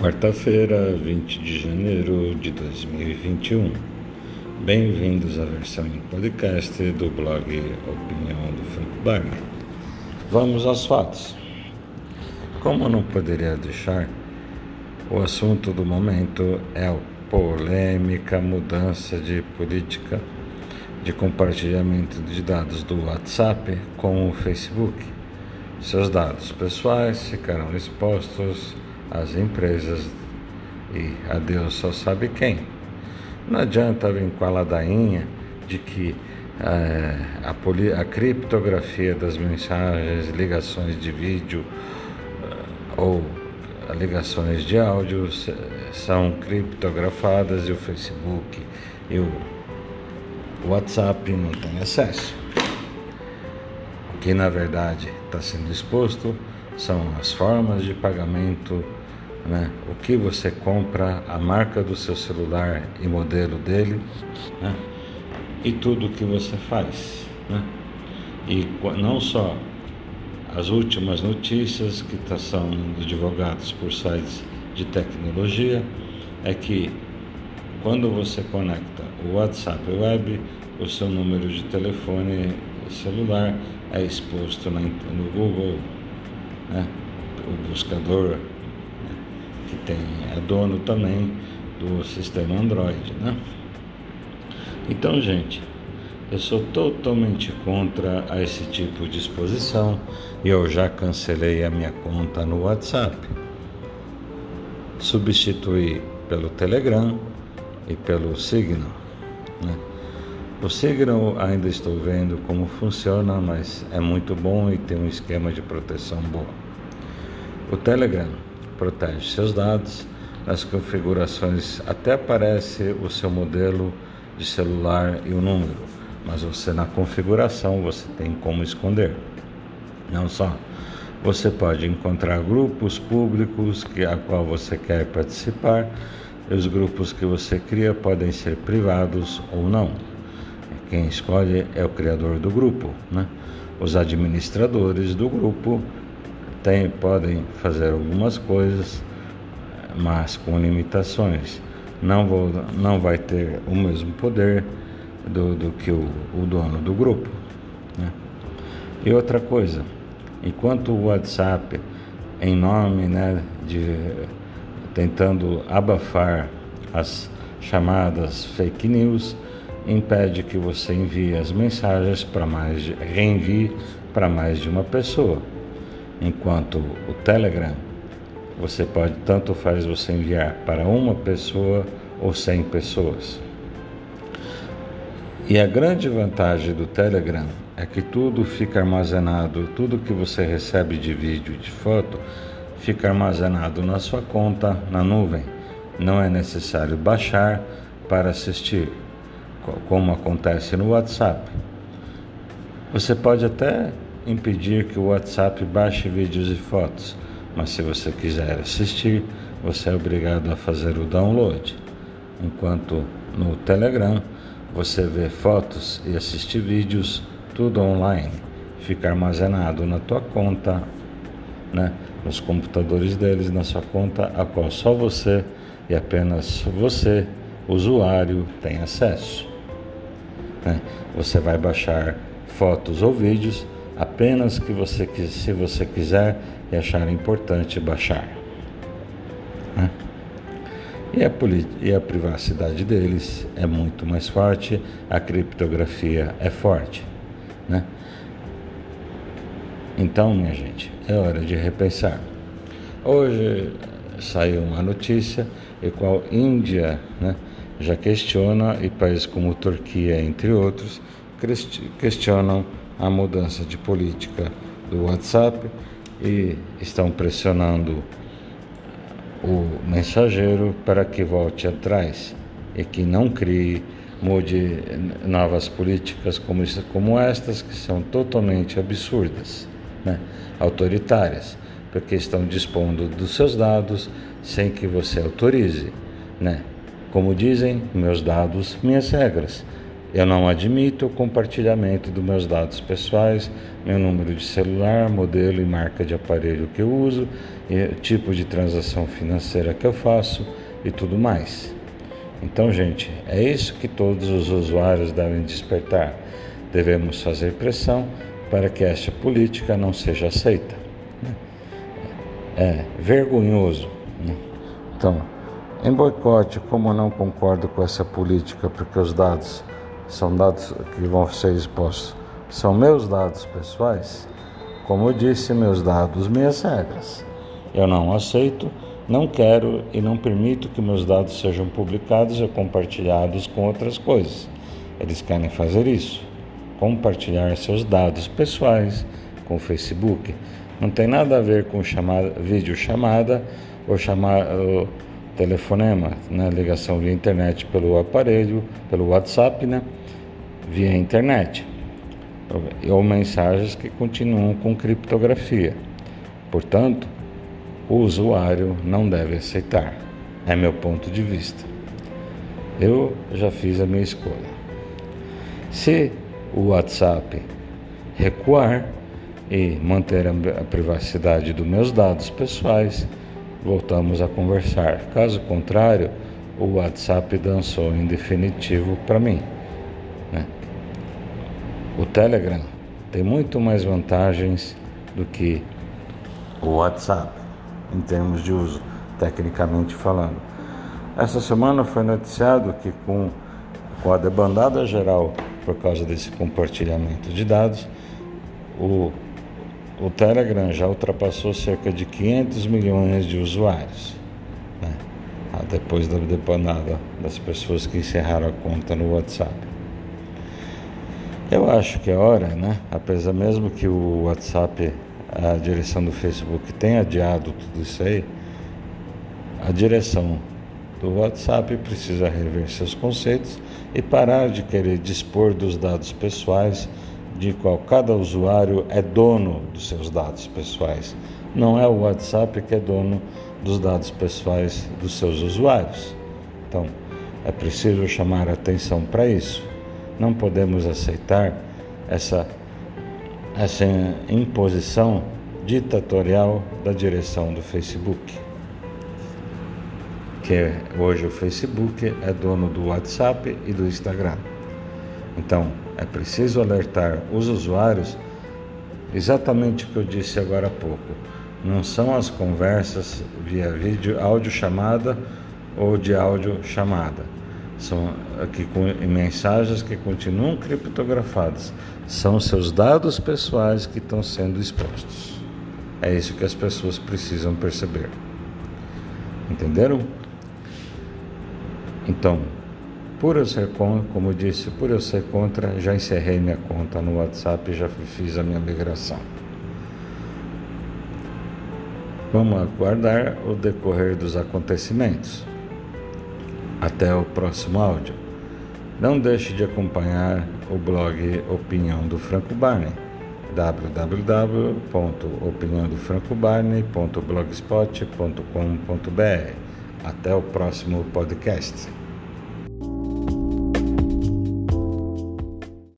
Quarta-feira, 20 de janeiro de 2021. Bem-vindos à versão em podcast do blog Opinião do Frank Wagner. Vamos aos fatos. Como não poderia deixar, o assunto do momento é a polêmica mudança de política de compartilhamento de dados do WhatsApp com o Facebook. Seus dados pessoais ficarão expostos as empresas e a Deus só sabe quem. Não adianta vir com a ladainha de que é, a, a, criptografia das mensagens, ligações de vídeo uh, ou ligações de áudio são criptografadas e o Facebook e o WhatsApp não têm acesso. O que na verdade está sendo exposto são as formas de pagamento né? o que você compra, a marca do seu celular e modelo dele, né? e tudo o que você faz. Né? E não só as últimas notícias que tá, são divulgadas por sites de tecnologia, é que quando você conecta o WhatsApp Web, o seu número de telefone celular é exposto no Google, né? o buscador que tem, é dono também do sistema Android, né? Então, gente, eu sou totalmente contra a esse tipo de exposição e eu já cancelei a minha conta no WhatsApp. Substituí pelo Telegram e pelo Signal. Né? O Signal ainda estou vendo como funciona, mas é muito bom e tem um esquema de proteção bom. O Telegram protege seus dados. Nas configurações até aparece o seu modelo de celular e o número, mas você na configuração você tem como esconder. Não só você pode encontrar grupos públicos que a qual você quer participar. E os grupos que você cria podem ser privados ou não. Quem escolhe é o criador do grupo, né? Os administradores do grupo tem, podem fazer algumas coisas, mas com limitações. Não, vou, não vai ter o mesmo poder do, do que o, o dono do grupo. Né? E outra coisa, enquanto o WhatsApp, em nome né, de tentando abafar as chamadas fake news, impede que você envie as mensagens para mais de, reenvie para mais de uma pessoa enquanto o Telegram você pode tanto faz você enviar para uma pessoa ou 100 pessoas. E a grande vantagem do Telegram é que tudo fica armazenado, tudo que você recebe de vídeo de foto fica armazenado na sua conta na nuvem. Não é necessário baixar para assistir, como acontece no WhatsApp. Você pode até impedir que o WhatsApp baixe vídeos e fotos, mas se você quiser assistir, você é obrigado a fazer o download. Enquanto no Telegram você vê fotos e assiste vídeos, tudo online, fica armazenado na tua conta, né, nos computadores deles, na sua conta, a qual só você e apenas você, usuário, tem acesso. Né? Você vai baixar fotos ou vídeos apenas que você se você quiser e achar importante baixar. Né? E, a e a privacidade deles é muito mais forte, a criptografia é forte. Né? Então, minha gente, é hora de repensar. Hoje saiu uma notícia em qual Índia né, já questiona, e países como Turquia, entre outros, questionam a mudança de política do WhatsApp e estão pressionando o mensageiro para que volte atrás e que não crie, mude novas políticas como, como estas, que são totalmente absurdas, né? autoritárias, porque estão dispondo dos seus dados sem que você autorize. Né? Como dizem, meus dados, minhas regras. Eu não admito o compartilhamento dos meus dados pessoais, meu número de celular, modelo e marca de aparelho que eu uso, tipo de transação financeira que eu faço e tudo mais. Então, gente, é isso que todos os usuários devem despertar. Devemos fazer pressão para que esta política não seja aceita. É vergonhoso. Né? Então, em boicote, como não concordo com essa política, porque os dados são dados que vão ser expostos, são meus dados pessoais, como eu disse, meus dados, minhas regras. Eu não aceito, não quero e não permito que meus dados sejam publicados ou compartilhados com outras coisas. Eles querem fazer isso, compartilhar seus dados pessoais com o Facebook. Não tem nada a ver com chamada, vídeo chamada ou chamar ou telefonema, né? ligação via internet pelo aparelho, pelo WhatsApp, né? via internet, ou mensagens que continuam com criptografia. Portanto, o usuário não deve aceitar. É meu ponto de vista. Eu já fiz a minha escolha. Se o WhatsApp recuar e manter a privacidade dos meus dados pessoais, voltamos a conversar. Caso contrário, o WhatsApp dançou em definitivo para mim. Né? O Telegram tem muito mais vantagens do que o WhatsApp em termos de uso, tecnicamente falando. Essa semana foi noticiado que com, com a debandada geral por causa desse compartilhamento de dados, o, o Telegram já ultrapassou cerca de 500 milhões de usuários. Né? Ah, depois da debandada das pessoas que encerraram a conta no WhatsApp. Eu acho que é hora, né? Apesar mesmo que o WhatsApp, a direção do Facebook tenha adiado tudo isso aí, a direção do WhatsApp precisa rever seus conceitos e parar de querer dispor dos dados pessoais de qual cada usuário é dono dos seus dados pessoais. Não é o WhatsApp que é dono dos dados pessoais dos seus usuários. Então, é preciso chamar atenção para isso. Não podemos aceitar essa, essa imposição ditatorial da direção do Facebook. Que hoje o Facebook é dono do WhatsApp e do Instagram. Então, é preciso alertar os usuários exatamente o que eu disse agora há pouco. Não são as conversas via vídeo, áudio chamada ou de áudio chamada são aqui com mensagens que continuam criptografadas. São seus dados pessoais que estão sendo expostos. É isso que as pessoas precisam perceber. Entenderam? Então, por eu ser contra, como disse, por eu ser contra, já encerrei minha conta no WhatsApp e já fiz a minha migração. Vamos aguardar o decorrer dos acontecimentos. Até o próximo áudio. Não deixe de acompanhar o blog Opinião do Franco Barney www.opiniãodofrancobarney.blogspot.com.br Até o próximo podcast.